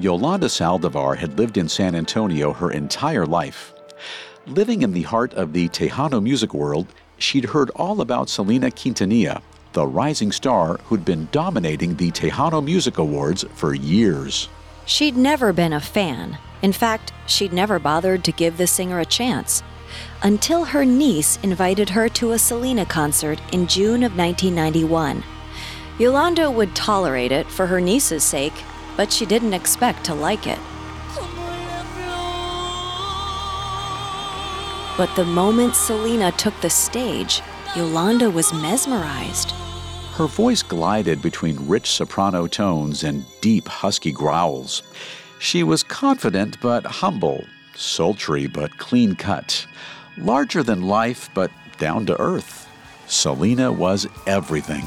Yolanda Saldivar had lived in San Antonio her entire life. Living in the heart of the Tejano music world, she'd heard all about Selena Quintanilla, the rising star who'd been dominating the Tejano Music Awards for years. She'd never been a fan. In fact, she'd never bothered to give the singer a chance. Until her niece invited her to a Selena concert in June of 1991. Yolanda would tolerate it for her niece's sake, but she didn't expect to like it. But the moment Selena took the stage, Yolanda was mesmerized. Her voice glided between rich soprano tones and deep husky growls. She was confident but humble, sultry but clean cut, larger than life but down to earth. Selena was everything.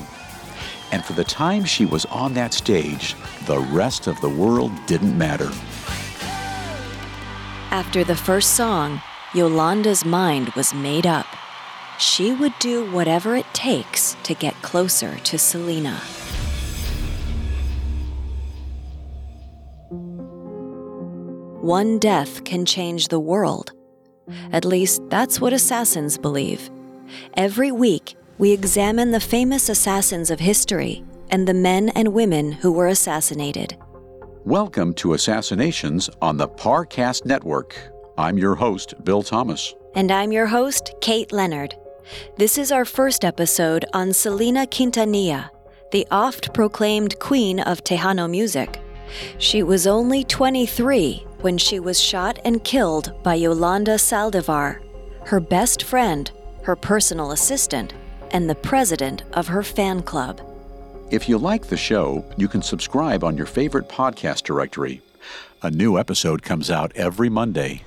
And for the time she was on that stage, the rest of the world didn't matter. After the first song, Yolanda's mind was made up. She would do whatever it takes to get closer to Selena. One death can change the world. At least that's what assassins believe. Every week, we examine the famous assassins of history and the men and women who were assassinated. Welcome to Assassinations on the Parcast Network. I'm your host, Bill Thomas. And I'm your host, Kate Leonard. This is our first episode on Selena Quintanilla, the oft proclaimed queen of Tejano music. She was only 23 when she was shot and killed by Yolanda Saldivar, her best friend, her personal assistant, and the president of her fan club. If you like the show, you can subscribe on your favorite podcast directory. A new episode comes out every Monday.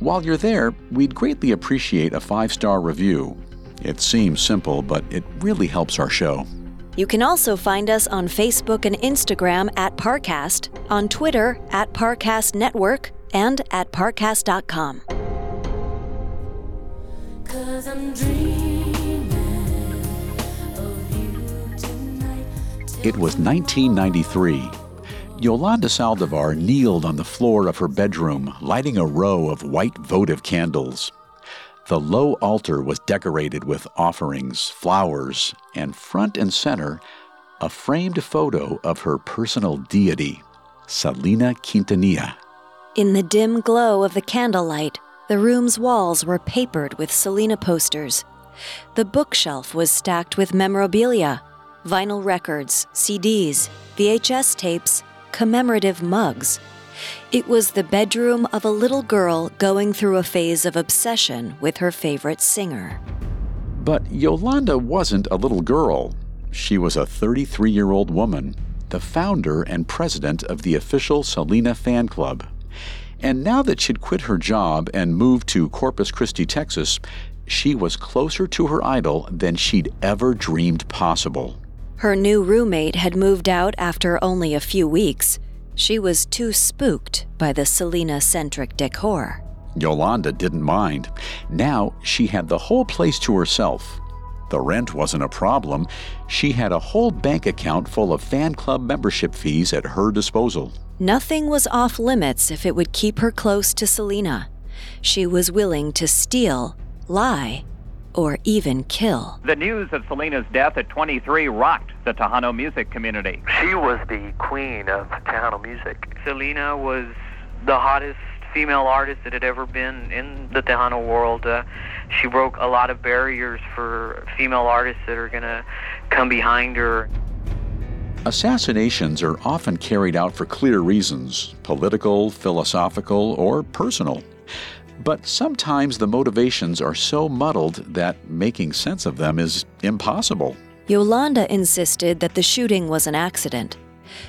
While you're there, we'd greatly appreciate a five star review. It seems simple, but it really helps our show. You can also find us on Facebook and Instagram at Parcast, on Twitter at Parcast Network, and at parcast.com. It was 1993. Yolanda Saldivar kneeled on the floor of her bedroom, lighting a row of white votive candles. The low altar was decorated with offerings, flowers, and front and center, a framed photo of her personal deity, Selena Quintanilla. In the dim glow of the candlelight, the room's walls were papered with Selena posters. The bookshelf was stacked with memorabilia vinyl records, CDs, VHS tapes, commemorative mugs. It was the bedroom of a little girl going through a phase of obsession with her favorite singer. But Yolanda wasn't a little girl. She was a 33 year old woman, the founder and president of the official Selena fan club. And now that she'd quit her job and moved to Corpus Christi, Texas, she was closer to her idol than she'd ever dreamed possible. Her new roommate had moved out after only a few weeks. She was too spooked by the Selena centric decor. Yolanda didn't mind. Now she had the whole place to herself. The rent wasn't a problem. She had a whole bank account full of fan club membership fees at her disposal. Nothing was off limits if it would keep her close to Selena. She was willing to steal, lie, or even kill. The news of Selena's death at 23 rocked the Tejano music community. She was the queen of Tejano music. Selena was the hottest female artist that had ever been in the Tejano world. Uh, she broke a lot of barriers for female artists that are going to come behind her. Assassinations are often carried out for clear reasons political, philosophical, or personal. But sometimes the motivations are so muddled that making sense of them is impossible. Yolanda insisted that the shooting was an accident.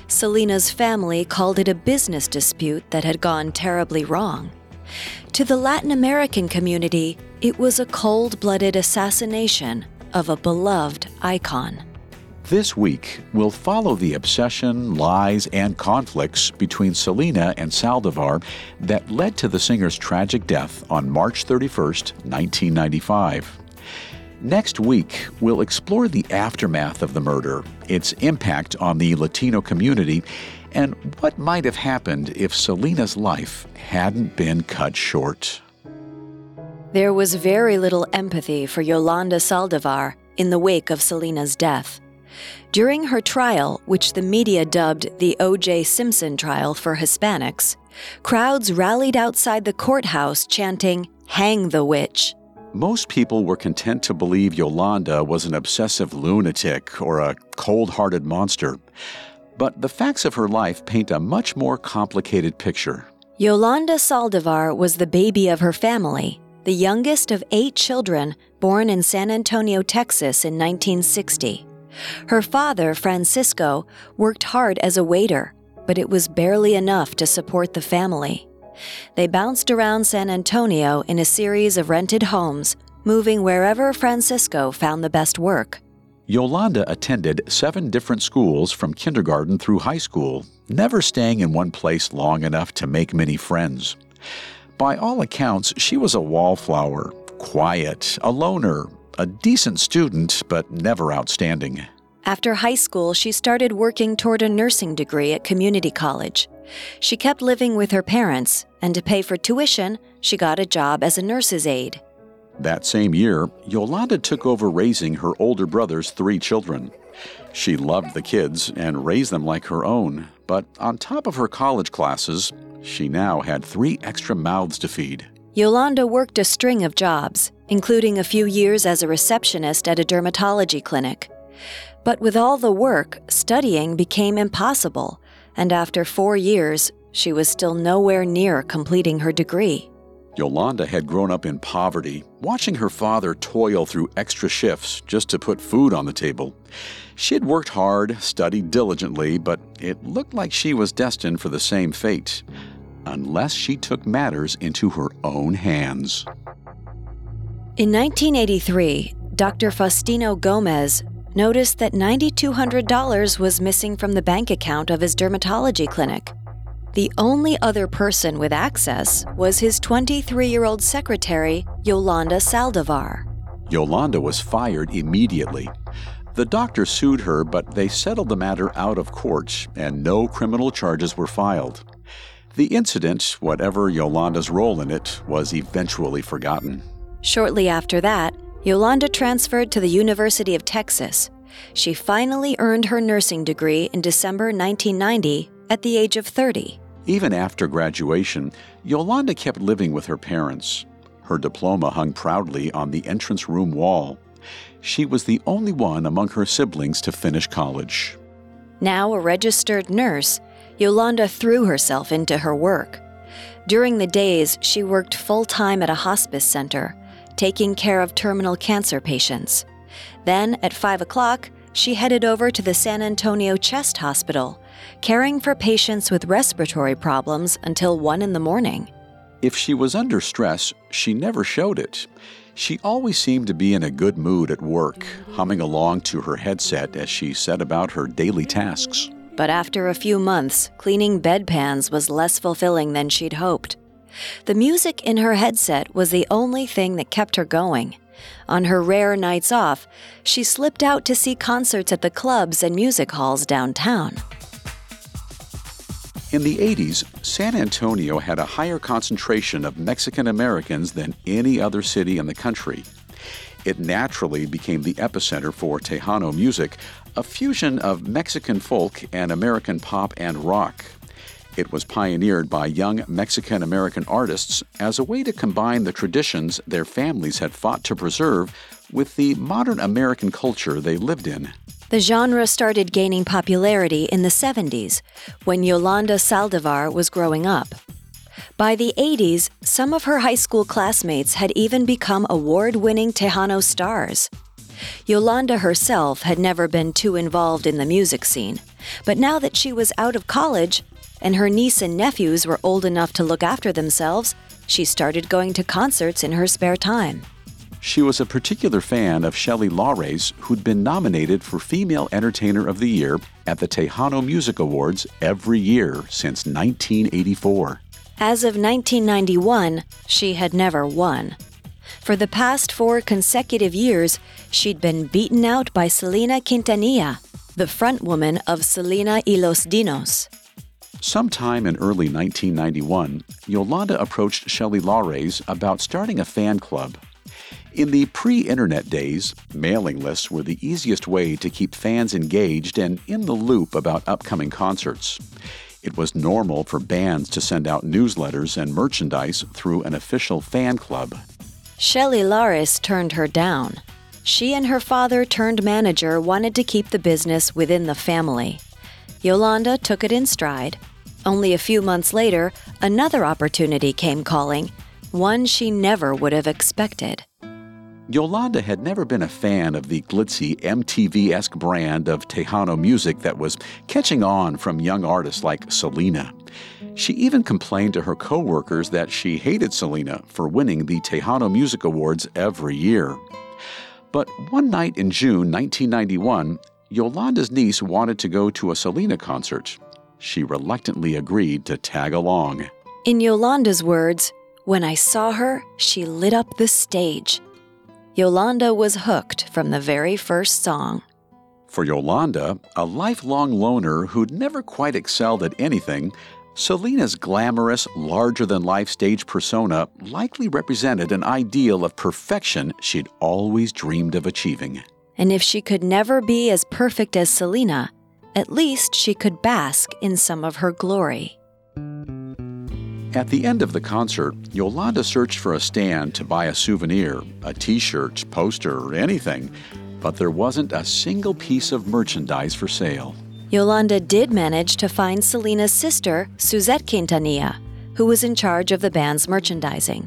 Selena's family called it a business dispute that had gone terribly wrong. To the Latin American community, it was a cold blooded assassination of a beloved icon. This week, we'll follow the obsession, lies, and conflicts between Selena and Saldivar that led to the singer's tragic death on March 31, 1995. Next week, we'll explore the aftermath of the murder, its impact on the Latino community, and what might have happened if Selena's life hadn't been cut short. There was very little empathy for Yolanda Saldivar in the wake of Selena's death. During her trial, which the media dubbed the O.J. Simpson trial for Hispanics, crowds rallied outside the courthouse chanting, Hang the witch. Most people were content to believe Yolanda was an obsessive lunatic or a cold hearted monster. But the facts of her life paint a much more complicated picture. Yolanda Saldivar was the baby of her family, the youngest of eight children born in San Antonio, Texas in 1960. Her father, Francisco, worked hard as a waiter, but it was barely enough to support the family. They bounced around San Antonio in a series of rented homes, moving wherever Francisco found the best work. Yolanda attended seven different schools from kindergarten through high school, never staying in one place long enough to make many friends. By all accounts, she was a wallflower, quiet, a loner, a decent student, but never outstanding. After high school, she started working toward a nursing degree at community college. She kept living with her parents, and to pay for tuition, she got a job as a nurse's aide. That same year, Yolanda took over raising her older brother's three children. She loved the kids and raised them like her own, but on top of her college classes, she now had three extra mouths to feed. Yolanda worked a string of jobs, including a few years as a receptionist at a dermatology clinic. But with all the work, studying became impossible, and after four years, she was still nowhere near completing her degree. Yolanda had grown up in poverty, watching her father toil through extra shifts just to put food on the table. She had worked hard, studied diligently, but it looked like she was destined for the same fate, unless she took matters into her own hands. In 1983, Dr. Faustino Gomez noticed that $9,200 was missing from the bank account of his dermatology clinic. The only other person with access was his 23 year old secretary, Yolanda Saldivar. Yolanda was fired immediately. The doctor sued her, but they settled the matter out of court, and no criminal charges were filed. The incident, whatever Yolanda's role in it, was eventually forgotten. Shortly after that, Yolanda transferred to the University of Texas. She finally earned her nursing degree in December 1990 at the age of 30. Even after graduation, Yolanda kept living with her parents. Her diploma hung proudly on the entrance room wall. She was the only one among her siblings to finish college. Now a registered nurse, Yolanda threw herself into her work. During the days, she worked full time at a hospice center, taking care of terminal cancer patients. Then, at 5 o'clock, she headed over to the San Antonio Chest Hospital, caring for patients with respiratory problems until 1 in the morning. If she was under stress, she never showed it. She always seemed to be in a good mood at work, humming along to her headset as she set about her daily tasks. But after a few months, cleaning bedpans was less fulfilling than she'd hoped. The music in her headset was the only thing that kept her going. On her rare nights off, she slipped out to see concerts at the clubs and music halls downtown. In the 80s, San Antonio had a higher concentration of Mexican Americans than any other city in the country. It naturally became the epicenter for Tejano music, a fusion of Mexican folk and American pop and rock. It was pioneered by young Mexican American artists as a way to combine the traditions their families had fought to preserve with the modern American culture they lived in. The genre started gaining popularity in the 70s when Yolanda Saldivar was growing up. By the 80s, some of her high school classmates had even become award winning Tejano stars. Yolanda herself had never been too involved in the music scene, but now that she was out of college and her niece and nephews were old enough to look after themselves, she started going to concerts in her spare time. She was a particular fan of Shelley Lares, who'd been nominated for Female Entertainer of the Year at the Tejano Music Awards every year since 1984. As of 1991, she had never won. For the past four consecutive years, she'd been beaten out by Selena Quintanilla, the frontwoman of Selena y los Dinos. Sometime in early 1991, Yolanda approached Shelley Lares about starting a fan club. In the pre internet days, mailing lists were the easiest way to keep fans engaged and in the loop about upcoming concerts. It was normal for bands to send out newsletters and merchandise through an official fan club. Shelley Lares turned her down. She and her father turned manager wanted to keep the business within the family. Yolanda took it in stride. Only a few months later, another opportunity came calling, one she never would have expected. Yolanda had never been a fan of the glitzy MTV esque brand of Tejano music that was catching on from young artists like Selena. She even complained to her coworkers that she hated Selena for winning the Tejano Music Awards every year. But one night in June 1991, Yolanda's niece wanted to go to a Selena concert. She reluctantly agreed to tag along. In Yolanda's words, when I saw her, she lit up the stage. Yolanda was hooked from the very first song. For Yolanda, a lifelong loner who'd never quite excelled at anything, Selena's glamorous, larger than life stage persona likely represented an ideal of perfection she'd always dreamed of achieving. And if she could never be as perfect as Selena, at least she could bask in some of her glory. At the end of the concert, Yolanda searched for a stand to buy a souvenir, a t shirt, poster, or anything, but there wasn't a single piece of merchandise for sale. Yolanda did manage to find Selena's sister, Suzette Quintanilla, who was in charge of the band's merchandising.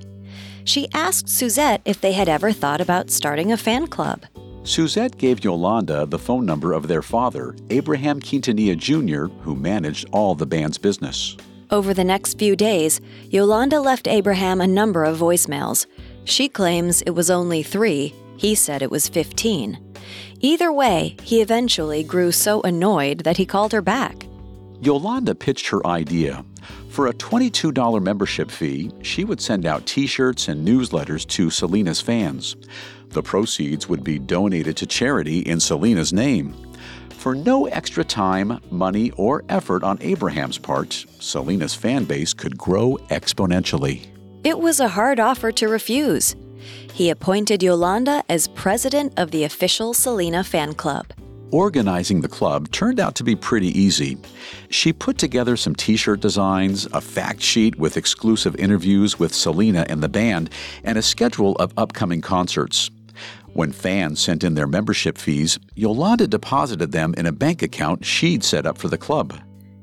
She asked Suzette if they had ever thought about starting a fan club. Suzette gave Yolanda the phone number of their father, Abraham Quintanilla Jr., who managed all the band's business. Over the next few days, Yolanda left Abraham a number of voicemails. She claims it was only three, he said it was 15. Either way, he eventually grew so annoyed that he called her back. Yolanda pitched her idea. For a $22 membership fee, she would send out t shirts and newsletters to Selena's fans. The proceeds would be donated to charity in Selena's name. For no extra time, money, or effort on Abraham's part, Selena's fan base could grow exponentially. It was a hard offer to refuse. He appointed Yolanda as president of the official Selena fan club. Organizing the club turned out to be pretty easy. She put together some t shirt designs, a fact sheet with exclusive interviews with Selena and the band, and a schedule of upcoming concerts. When fans sent in their membership fees, Yolanda deposited them in a bank account she'd set up for the club.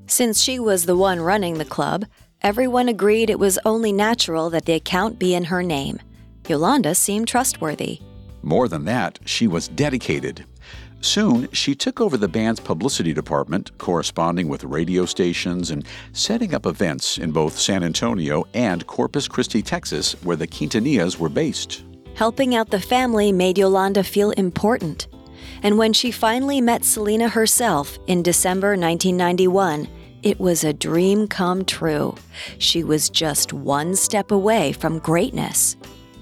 Since she was the one running the club, everyone agreed it was only natural that the account be in her name. Yolanda seemed trustworthy. More than that, she was dedicated. Soon, she took over the band's publicity department, corresponding with radio stations and setting up events in both San Antonio and Corpus Christi, Texas, where the Quintanillas were based. Helping out the family made Yolanda feel important. And when she finally met Selena herself in December 1991, it was a dream come true. She was just one step away from greatness.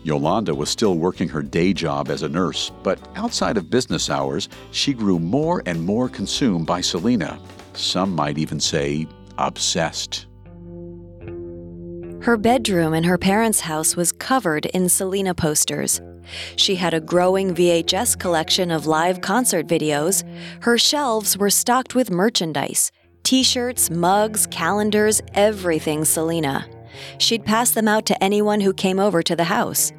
Yolanda was still working her day job as a nurse, but outside of business hours, she grew more and more consumed by Selena. Some might even say obsessed. Her bedroom in her parents' house was covered in Selena posters. She had a growing VHS collection of live concert videos. Her shelves were stocked with merchandise t shirts, mugs, calendars, everything Selena. She'd pass them out to anyone who came over to the house.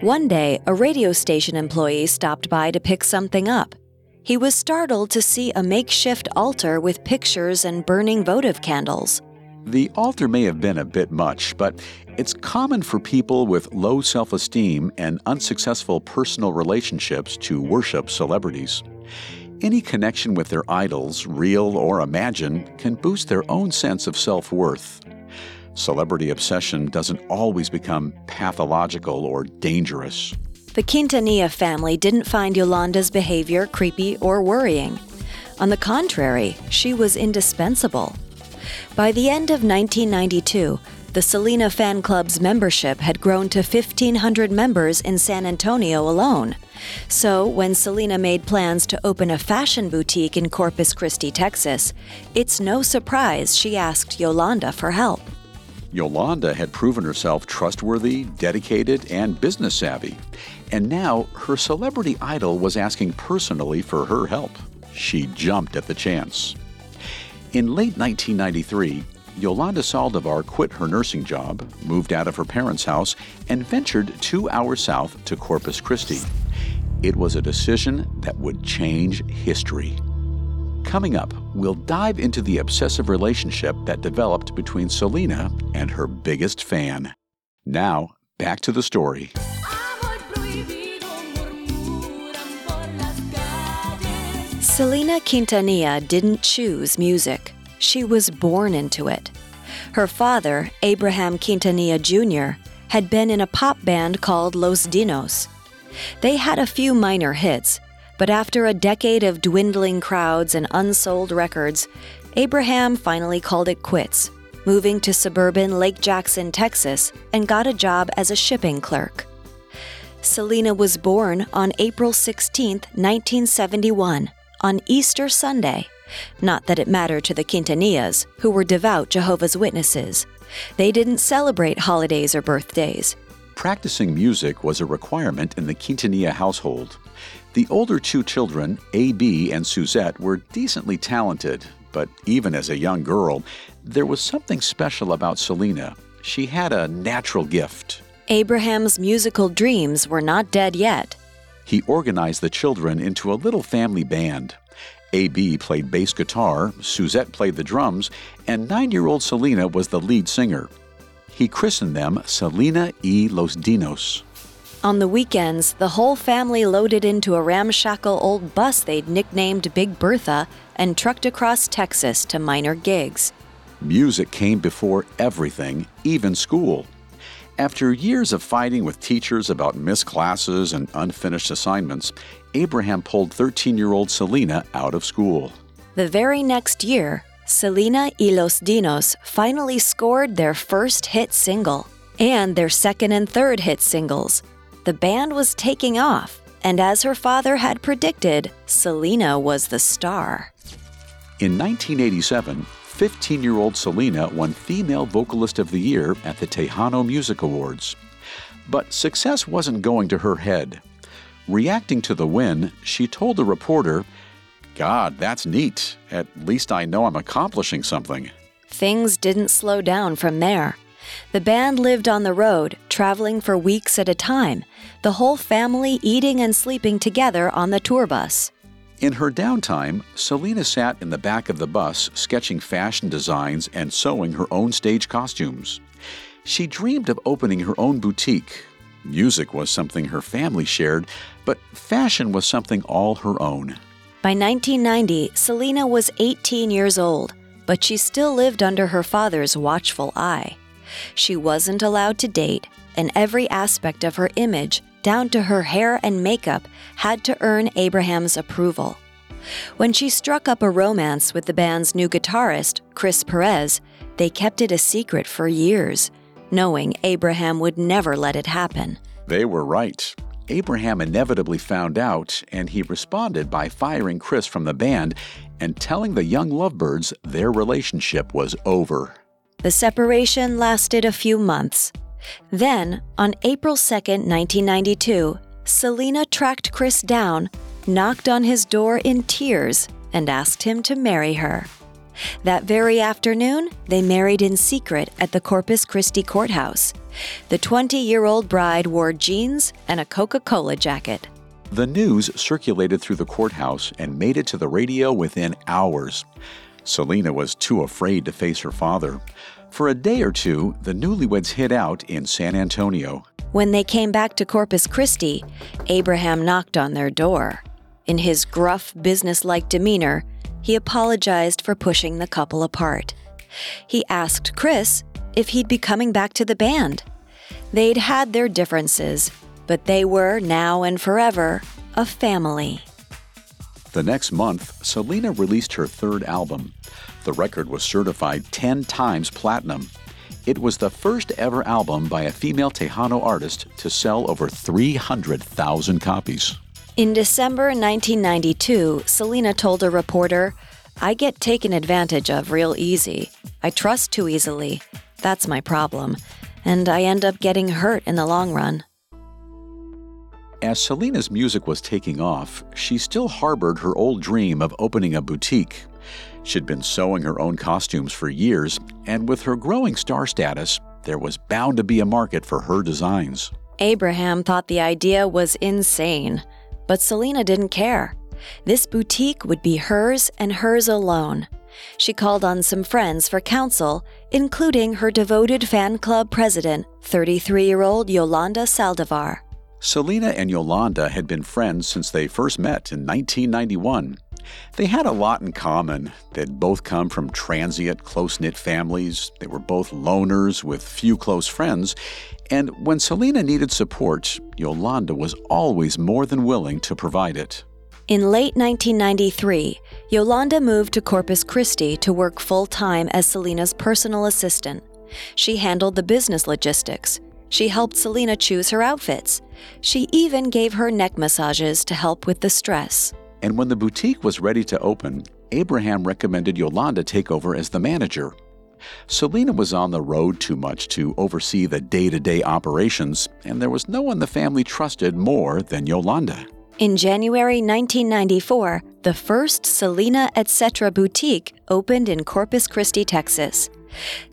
One day, a radio station employee stopped by to pick something up. He was startled to see a makeshift altar with pictures and burning votive candles. The altar may have been a bit much, but it's common for people with low self esteem and unsuccessful personal relationships to worship celebrities. Any connection with their idols, real or imagined, can boost their own sense of self worth. Celebrity obsession doesn't always become pathological or dangerous. The Quintanilla family didn't find Yolanda's behavior creepy or worrying. On the contrary, she was indispensable. By the end of 1992, The Selena fan club's membership had grown to 1,500 members in San Antonio alone. So, when Selena made plans to open a fashion boutique in Corpus Christi, Texas, it's no surprise she asked Yolanda for help. Yolanda had proven herself trustworthy, dedicated, and business savvy. And now her celebrity idol was asking personally for her help. She jumped at the chance. In late 1993, Yolanda Saldivar quit her nursing job, moved out of her parents' house, and ventured two hours south to Corpus Christi. It was a decision that would change history. Coming up, we'll dive into the obsessive relationship that developed between Selena and her biggest fan. Now, back to the story. Selena Quintanilla didn't choose music. She was born into it. Her father, Abraham Quintanilla Jr., had been in a pop band called Los Dinos. They had a few minor hits, but after a decade of dwindling crowds and unsold records, Abraham finally called it quits, moving to suburban Lake Jackson, Texas, and got a job as a shipping clerk. Selena was born on April 16, 1971, on Easter Sunday. Not that it mattered to the Quintanillas, who were devout Jehovah's Witnesses. They didn't celebrate holidays or birthdays. Practicing music was a requirement in the Quintanilla household. The older two children, A.B. and Suzette, were decently talented, but even as a young girl, there was something special about Selena. She had a natural gift. Abraham's musical dreams were not dead yet. He organized the children into a little family band. AB played bass guitar, Suzette played the drums, and nine year old Selena was the lead singer. He christened them Selena y Los Dinos. On the weekends, the whole family loaded into a ramshackle old bus they'd nicknamed Big Bertha and trucked across Texas to minor gigs. Music came before everything, even school. After years of fighting with teachers about missed classes and unfinished assignments, Abraham pulled 13 year old Selena out of school. The very next year, Selena y Los Dinos finally scored their first hit single and their second and third hit singles. The band was taking off, and as her father had predicted, Selena was the star. In 1987, 15 year old Selena won Female Vocalist of the Year at the Tejano Music Awards. But success wasn't going to her head. Reacting to the win, she told a reporter, God, that's neat. At least I know I'm accomplishing something. Things didn't slow down from there. The band lived on the road, traveling for weeks at a time, the whole family eating and sleeping together on the tour bus. In her downtime, Selena sat in the back of the bus sketching fashion designs and sewing her own stage costumes. She dreamed of opening her own boutique. Music was something her family shared, but fashion was something all her own. By 1990, Selena was 18 years old, but she still lived under her father's watchful eye. She wasn't allowed to date, and every aspect of her image, down to her hair and makeup, had to earn Abraham's approval. When she struck up a romance with the band's new guitarist, Chris Perez, they kept it a secret for years, knowing Abraham would never let it happen. They were right. Abraham inevitably found out, and he responded by firing Chris from the band and telling the young lovebirds their relationship was over. The separation lasted a few months. Then, on April 2, 1992, Selena tracked Chris down, knocked on his door in tears, and asked him to marry her. That very afternoon, they married in secret at the Corpus Christi courthouse. The 20 year old bride wore jeans and a Coca Cola jacket. The news circulated through the courthouse and made it to the radio within hours. Selena was too afraid to face her father. For a day or two, the newlyweds hid out in San Antonio. When they came back to Corpus Christi, Abraham knocked on their door. In his gruff, businesslike demeanor, he apologized for pushing the couple apart. He asked Chris if he'd be coming back to the band. They'd had their differences, but they were, now and forever, a family. The next month, Selena released her third album. The record was certified 10 times platinum. It was the first ever album by a female Tejano artist to sell over 300,000 copies. In December 1992, Selena told a reporter, I get taken advantage of real easy. I trust too easily. That's my problem. And I end up getting hurt in the long run. As Selena's music was taking off, she still harbored her old dream of opening a boutique. She'd been sewing her own costumes for years, and with her growing star status, there was bound to be a market for her designs. Abraham thought the idea was insane, but Selena didn't care. This boutique would be hers and hers alone. She called on some friends for counsel, including her devoted fan club president, 33 year old Yolanda Saldivar. Selena and Yolanda had been friends since they first met in 1991. They had a lot in common. They'd both come from transient, close knit families. They were both loners with few close friends. And when Selena needed support, Yolanda was always more than willing to provide it. In late 1993, Yolanda moved to Corpus Christi to work full time as Selena's personal assistant. She handled the business logistics. She helped Selena choose her outfits. She even gave her neck massages to help with the stress. And when the boutique was ready to open, Abraham recommended Yolanda take over as the manager. Selena was on the road too much to oversee the day to day operations, and there was no one the family trusted more than Yolanda. In January 1994, the first Selena Etc. boutique opened in Corpus Christi, Texas.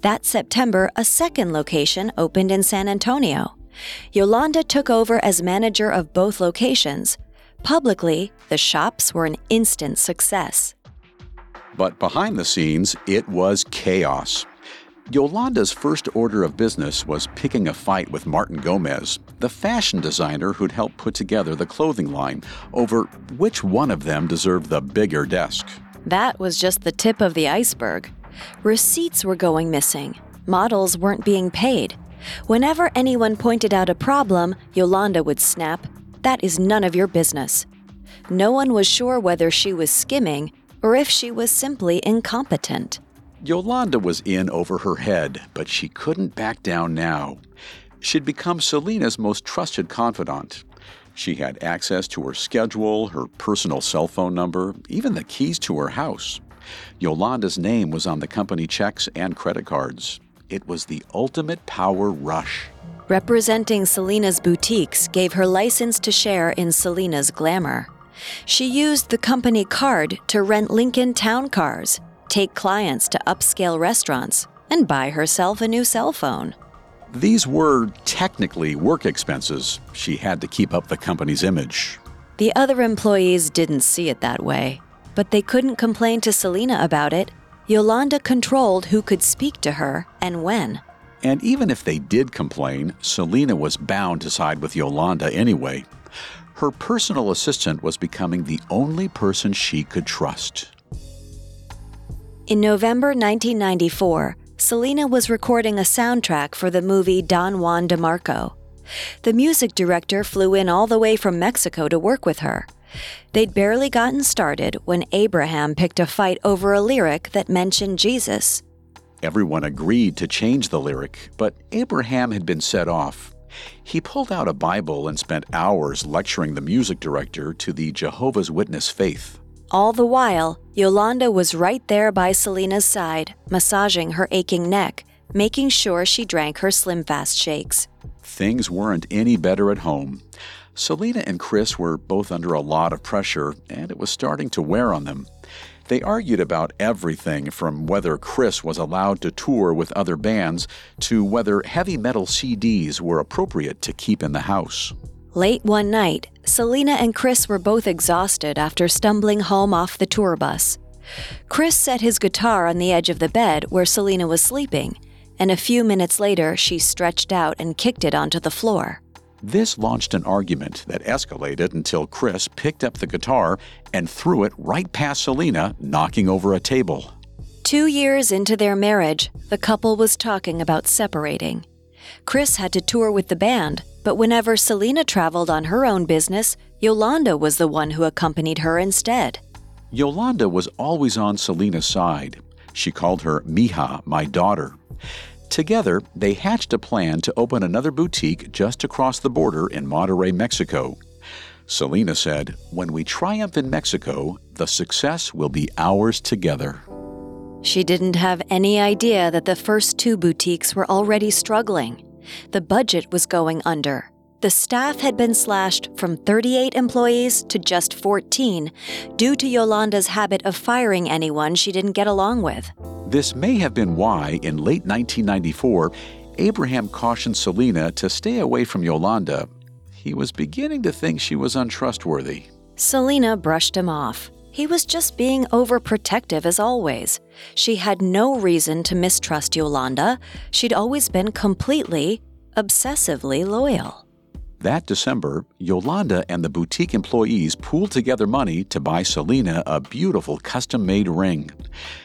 That September, a second location opened in San Antonio. Yolanda took over as manager of both locations. Publicly, the shops were an instant success. But behind the scenes, it was chaos. Yolanda's first order of business was picking a fight with Martin Gomez, the fashion designer who'd helped put together the clothing line, over which one of them deserved the bigger desk. That was just the tip of the iceberg. Receipts were going missing, models weren't being paid. Whenever anyone pointed out a problem, Yolanda would snap, That is none of your business. No one was sure whether she was skimming or if she was simply incompetent. Yolanda was in over her head, but she couldn't back down now. She'd become Selena's most trusted confidant. She had access to her schedule, her personal cell phone number, even the keys to her house. Yolanda's name was on the company checks and credit cards. It was the ultimate power rush. Representing Selena's boutiques gave her license to share in Selena's glamour. She used the company card to rent Lincoln town cars, take clients to upscale restaurants, and buy herself a new cell phone. These were technically work expenses. She had to keep up the company's image. The other employees didn't see it that way, but they couldn't complain to Selena about it. Yolanda controlled who could speak to her and when. And even if they did complain, Selena was bound to side with Yolanda anyway. Her personal assistant was becoming the only person she could trust. In November 1994, Selena was recording a soundtrack for the movie Don Juan DeMarco. The music director flew in all the way from Mexico to work with her. They'd barely gotten started when Abraham picked a fight over a lyric that mentioned Jesus. Everyone agreed to change the lyric, but Abraham had been set off. He pulled out a Bible and spent hours lecturing the music director to the Jehovah's Witness faith. All the while, Yolanda was right there by Selena's side, massaging her aching neck, making sure she drank her Slim Fast shakes. Things weren't any better at home. Selena and Chris were both under a lot of pressure, and it was starting to wear on them. They argued about everything from whether Chris was allowed to tour with other bands to whether heavy metal CDs were appropriate to keep in the house. Late one night, Selena and Chris were both exhausted after stumbling home off the tour bus. Chris set his guitar on the edge of the bed where Selena was sleeping, and a few minutes later, she stretched out and kicked it onto the floor. This launched an argument that escalated until Chris picked up the guitar and threw it right past Selena, knocking over a table. Two years into their marriage, the couple was talking about separating. Chris had to tour with the band, but whenever Selena traveled on her own business, Yolanda was the one who accompanied her instead. Yolanda was always on Selena's side. She called her Mija, my daughter. Together, they hatched a plan to open another boutique just across the border in Monterrey, Mexico. Selena said, When we triumph in Mexico, the success will be ours together. She didn't have any idea that the first two boutiques were already struggling. The budget was going under. The staff had been slashed from 38 employees to just 14 due to Yolanda's habit of firing anyone she didn't get along with. This may have been why, in late 1994, Abraham cautioned Selena to stay away from Yolanda. He was beginning to think she was untrustworthy. Selena brushed him off. He was just being overprotective as always. She had no reason to mistrust Yolanda. She'd always been completely, obsessively loyal. That December, Yolanda and the boutique employees pooled together money to buy Selena a beautiful custom made ring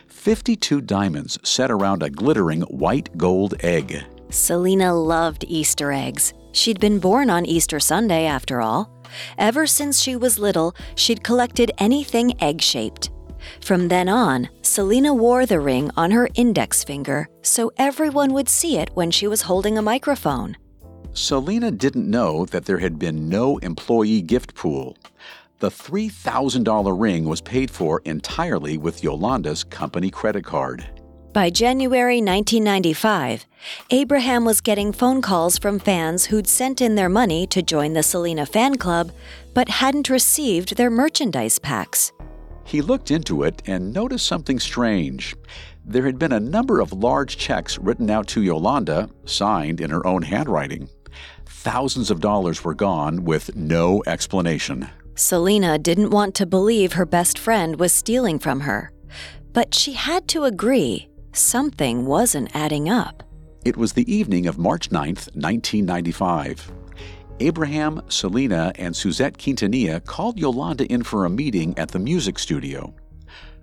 52 diamonds set around a glittering white gold egg. Selena loved Easter eggs. She'd been born on Easter Sunday, after all. Ever since she was little, she'd collected anything egg shaped. From then on, Selena wore the ring on her index finger so everyone would see it when she was holding a microphone. Selena didn't know that there had been no employee gift pool. The $3,000 ring was paid for entirely with Yolanda's company credit card. By January 1995, Abraham was getting phone calls from fans who'd sent in their money to join the Selena fan club but hadn't received their merchandise packs. He looked into it and noticed something strange. There had been a number of large checks written out to Yolanda, signed in her own handwriting. Thousands of dollars were gone with no explanation. Selena didn't want to believe her best friend was stealing from her, but she had to agree something wasn't adding up. It was the evening of March 9th, 1995. Abraham, Selena, and Suzette Quintanilla called Yolanda in for a meeting at the music studio.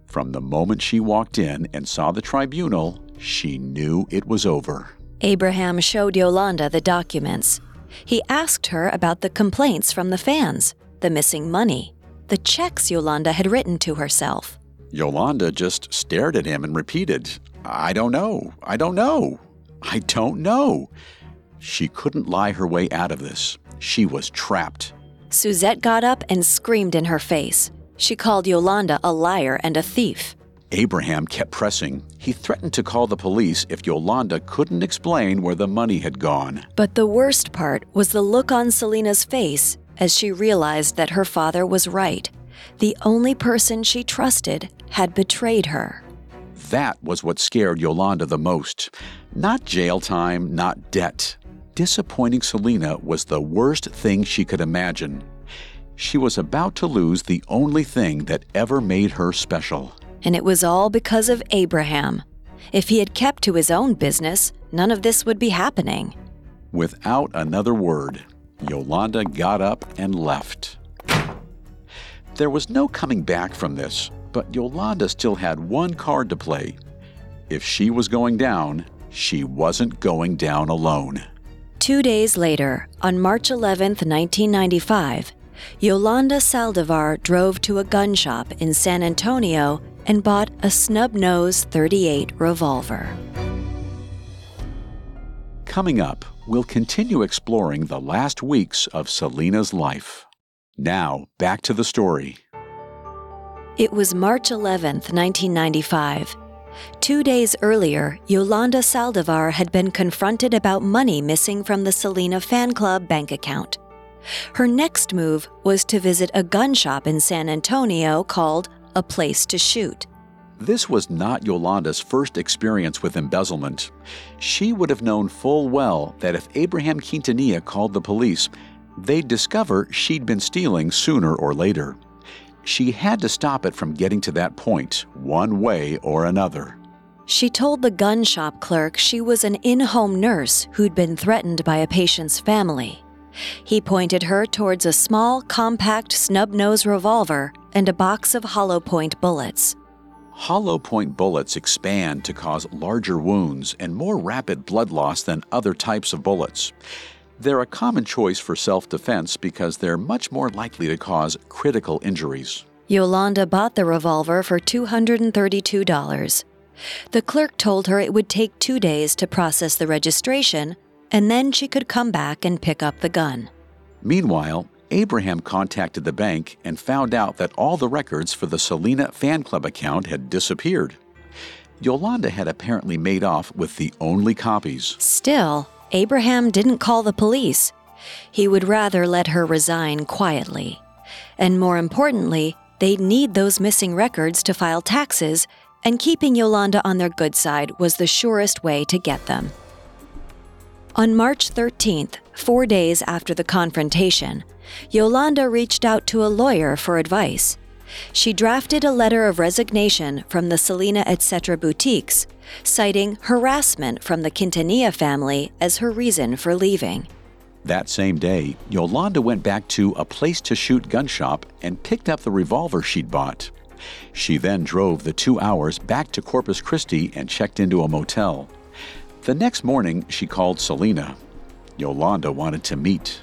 From the moment she walked in and saw the tribunal, she knew it was over. Abraham showed Yolanda the documents. He asked her about the complaints from the fans, the missing money, the checks Yolanda had written to herself. Yolanda just stared at him and repeated, I don't know. I don't know. I don't know. She couldn't lie her way out of this. She was trapped. Suzette got up and screamed in her face. She called Yolanda a liar and a thief. Abraham kept pressing. He threatened to call the police if Yolanda couldn't explain where the money had gone. But the worst part was the look on Selena's face as she realized that her father was right. The only person she trusted had betrayed her. That was what scared Yolanda the most. Not jail time, not debt. Disappointing Selena was the worst thing she could imagine. She was about to lose the only thing that ever made her special. And it was all because of Abraham. If he had kept to his own business, none of this would be happening. Without another word, Yolanda got up and left. There was no coming back from this, but Yolanda still had one card to play. If she was going down, she wasn't going down alone. Two days later, on March 11, 1995, Yolanda Saldivar drove to a gun shop in San Antonio and bought a snub nose 38 revolver. Coming up, we'll continue exploring the last weeks of Selena's life. Now, back to the story. It was March 11, 1995. Two days earlier, Yolanda Saldivar had been confronted about money missing from the Selena fan club bank account. Her next move was to visit a gun shop in San Antonio called A Place to Shoot. This was not Yolanda's first experience with embezzlement. She would have known full well that if Abraham Quintanilla called the police, they'd discover she'd been stealing sooner or later. She had to stop it from getting to that point, one way or another. She told the gun shop clerk she was an in home nurse who'd been threatened by a patient's family. He pointed her towards a small, compact snub nose revolver and a box of hollow point bullets. Hollow point bullets expand to cause larger wounds and more rapid blood loss than other types of bullets. They're a common choice for self defense because they're much more likely to cause critical injuries. Yolanda bought the revolver for $232. The clerk told her it would take two days to process the registration, and then she could come back and pick up the gun. Meanwhile, Abraham contacted the bank and found out that all the records for the Selena fan club account had disappeared. Yolanda had apparently made off with the only copies. Still, Abraham didn't call the police. He would rather let her resign quietly. And more importantly, they'd need those missing records to file taxes, and keeping Yolanda on their good side was the surest way to get them. On March 13th, four days after the confrontation, Yolanda reached out to a lawyer for advice. She drafted a letter of resignation from the Selena Etc. boutiques, citing harassment from the Quintanilla family as her reason for leaving. That same day, Yolanda went back to a place to shoot gun shop and picked up the revolver she'd bought. She then drove the two hours back to Corpus Christi and checked into a motel. The next morning, she called Selena. Yolanda wanted to meet.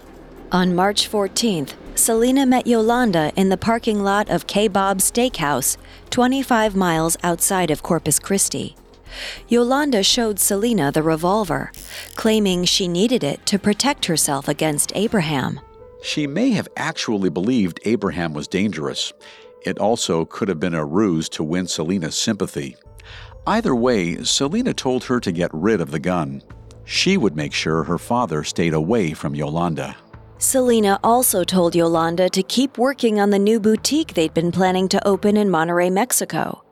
On March 14th, Selena met Yolanda in the parking lot of K Bob's Steakhouse, 25 miles outside of Corpus Christi. Yolanda showed Selena the revolver, claiming she needed it to protect herself against Abraham. She may have actually believed Abraham was dangerous. It also could have been a ruse to win Selena's sympathy. Either way, Selena told her to get rid of the gun. She would make sure her father stayed away from Yolanda. Selena also told Yolanda to keep working on the new boutique they'd been planning to open in Monterrey, Mexico.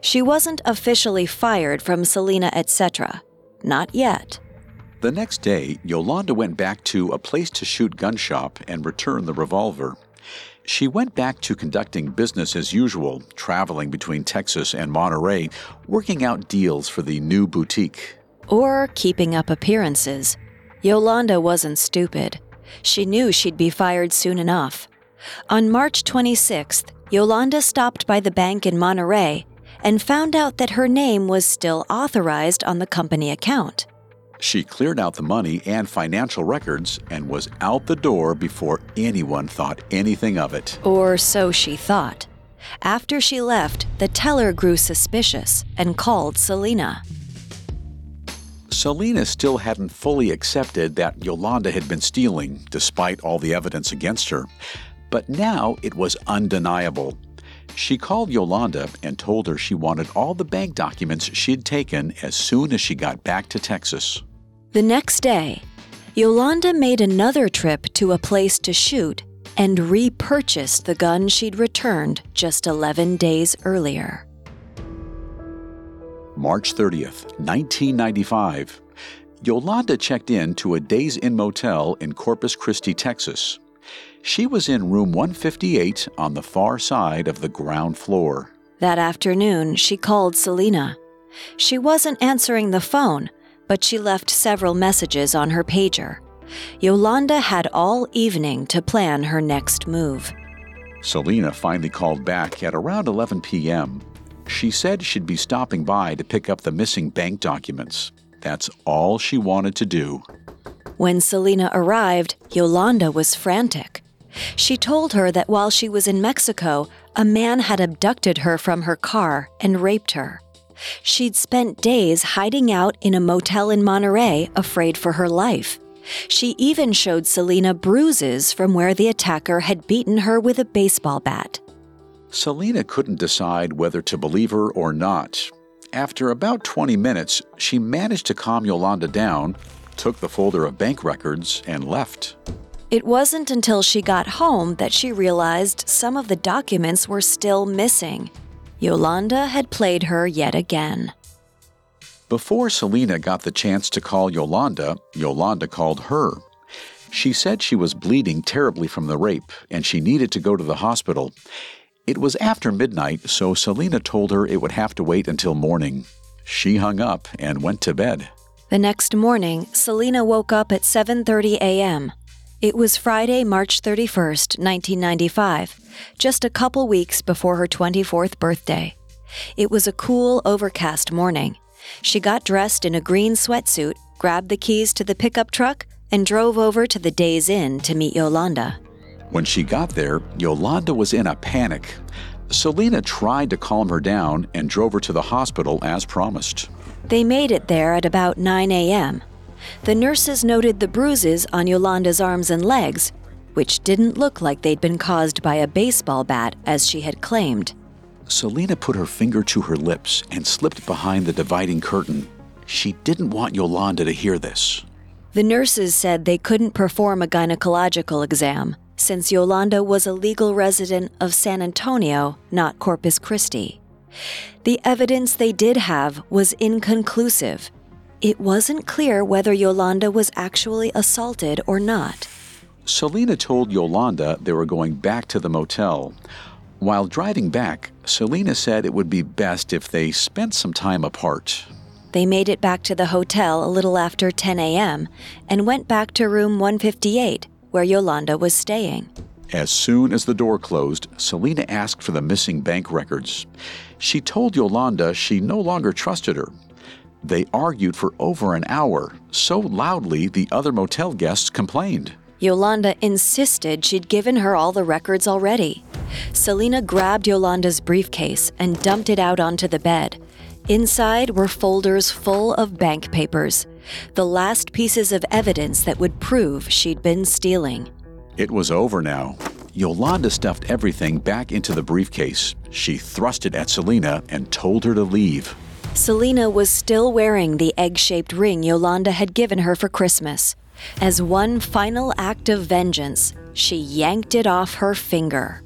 She wasn't officially fired from Selena, etc. Not yet. The next day, Yolanda went back to a place to shoot gun shop and returned the revolver. She went back to conducting business as usual, traveling between Texas and Monterrey, working out deals for the new boutique. Or keeping up appearances. Yolanda wasn't stupid. She knew she'd be fired soon enough. On March 26th, Yolanda stopped by the bank in Monterrey and found out that her name was still authorized on the company account. She cleared out the money and financial records and was out the door before anyone thought anything of it. Or so she thought. After she left, the teller grew suspicious and called Selena. Selena still hadn't fully accepted that Yolanda had been stealing, despite all the evidence against her. But now it was undeniable. She called Yolanda and told her she wanted all the bank documents she'd taken as soon as she got back to Texas. The next day, Yolanda made another trip to a place to shoot and repurchased the gun she'd returned just 11 days earlier. March 30th, 1995. Yolanda checked in to a Days Inn motel in Corpus Christi, Texas. She was in room 158 on the far side of the ground floor. That afternoon, she called Selena. She wasn't answering the phone, but she left several messages on her pager. Yolanda had all evening to plan her next move. Selena finally called back at around 11 p.m. She said she'd be stopping by to pick up the missing bank documents. That's all she wanted to do. When Selena arrived, Yolanda was frantic. She told her that while she was in Mexico, a man had abducted her from her car and raped her. She'd spent days hiding out in a motel in Monterrey, afraid for her life. She even showed Selena bruises from where the attacker had beaten her with a baseball bat. Selena couldn't decide whether to believe her or not. After about 20 minutes, she managed to calm Yolanda down, took the folder of bank records, and left. It wasn't until she got home that she realized some of the documents were still missing. Yolanda had played her yet again. Before Selena got the chance to call Yolanda, Yolanda called her. She said she was bleeding terribly from the rape and she needed to go to the hospital. It was after midnight, so Selena told her it would have to wait until morning. She hung up and went to bed. The next morning, Selena woke up at 7:30 a.m. It was Friday, March 31st, 1995, just a couple weeks before her 24th birthday. It was a cool, overcast morning. She got dressed in a green sweatsuit, grabbed the keys to the pickup truck, and drove over to the Days Inn to meet Yolanda. When she got there, Yolanda was in a panic. Selena tried to calm her down and drove her to the hospital as promised. They made it there at about 9 a.m. The nurses noted the bruises on Yolanda's arms and legs, which didn't look like they'd been caused by a baseball bat as she had claimed. Selena put her finger to her lips and slipped behind the dividing curtain. She didn't want Yolanda to hear this. The nurses said they couldn't perform a gynecological exam since Yolanda was a legal resident of San Antonio, not Corpus Christi. The evidence they did have was inconclusive. It wasn't clear whether Yolanda was actually assaulted or not. Selena told Yolanda they were going back to the motel. While driving back, Selena said it would be best if they spent some time apart. They made it back to the hotel a little after 10 a.m. and went back to room 158, where Yolanda was staying. As soon as the door closed, Selena asked for the missing bank records. She told Yolanda she no longer trusted her. They argued for over an hour, so loudly the other motel guests complained. Yolanda insisted she'd given her all the records already. Selena grabbed Yolanda's briefcase and dumped it out onto the bed. Inside were folders full of bank papers, the last pieces of evidence that would prove she'd been stealing. It was over now. Yolanda stuffed everything back into the briefcase. She thrust it at Selena and told her to leave. Selena was still wearing the egg shaped ring Yolanda had given her for Christmas. As one final act of vengeance, she yanked it off her finger.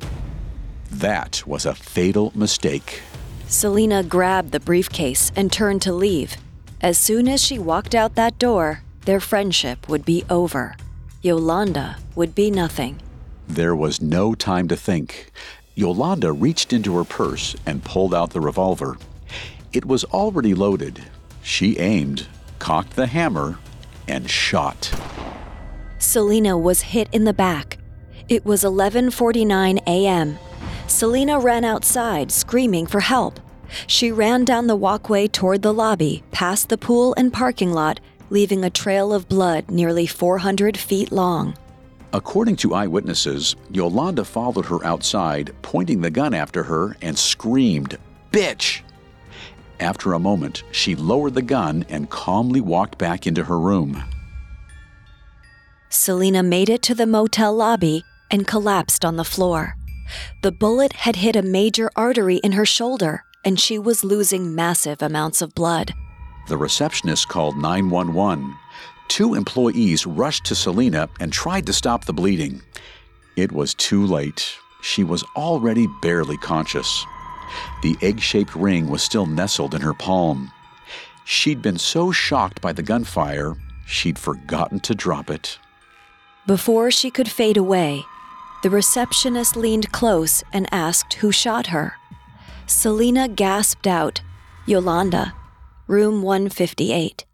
That was a fatal mistake. Selena grabbed the briefcase and turned to leave. As soon as she walked out that door, their friendship would be over. Yolanda would be nothing. There was no time to think. Yolanda reached into her purse and pulled out the revolver. It was already loaded. She aimed, cocked the hammer, and shot. Selena was hit in the back. It was 11:49 a.m. Selena ran outside, screaming for help. She ran down the walkway toward the lobby, past the pool and parking lot, leaving a trail of blood nearly 400 feet long. According to eyewitnesses, Yolanda followed her outside, pointing the gun after her, and screamed, Bitch! After a moment, she lowered the gun and calmly walked back into her room. Selena made it to the motel lobby and collapsed on the floor. The bullet had hit a major artery in her shoulder, and she was losing massive amounts of blood. The receptionist called 911. Two employees rushed to Selena and tried to stop the bleeding. It was too late. She was already barely conscious. The egg shaped ring was still nestled in her palm. She'd been so shocked by the gunfire, she'd forgotten to drop it. Before she could fade away, the receptionist leaned close and asked who shot her. Selena gasped out, Yolanda, room 158.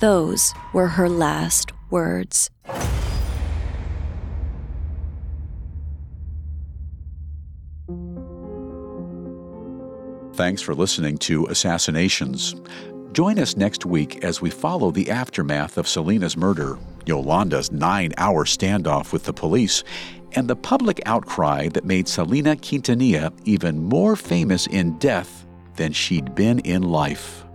Those were her last words. Thanks for listening to Assassinations. Join us next week as we follow the aftermath of Selena's murder, Yolanda's nine hour standoff with the police, and the public outcry that made Selena Quintanilla even more famous in death than she'd been in life.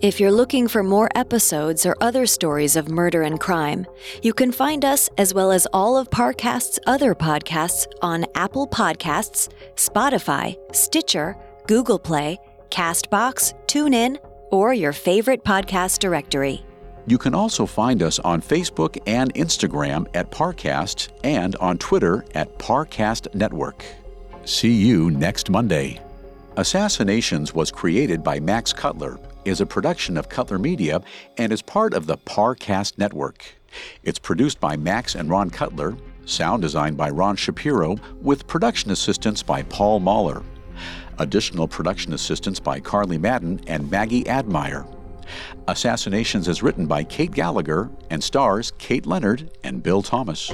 If you're looking for more episodes or other stories of murder and crime, you can find us as well as all of Parcast's other podcasts on Apple Podcasts, Spotify, Stitcher, Google Play, Castbox, TuneIn, or your favorite podcast directory. You can also find us on Facebook and Instagram at Parcast and on Twitter at Parcast Network. See you next Monday. Assassinations was created by Max Cutler, is a production of Cutler Media, and is part of the Parcast Network. It's produced by Max and Ron Cutler, sound designed by Ron Shapiro, with production assistance by Paul Mahler. Additional production assistance by Carly Madden and Maggie Admire. Assassinations is written by Kate Gallagher and stars Kate Leonard and Bill Thomas.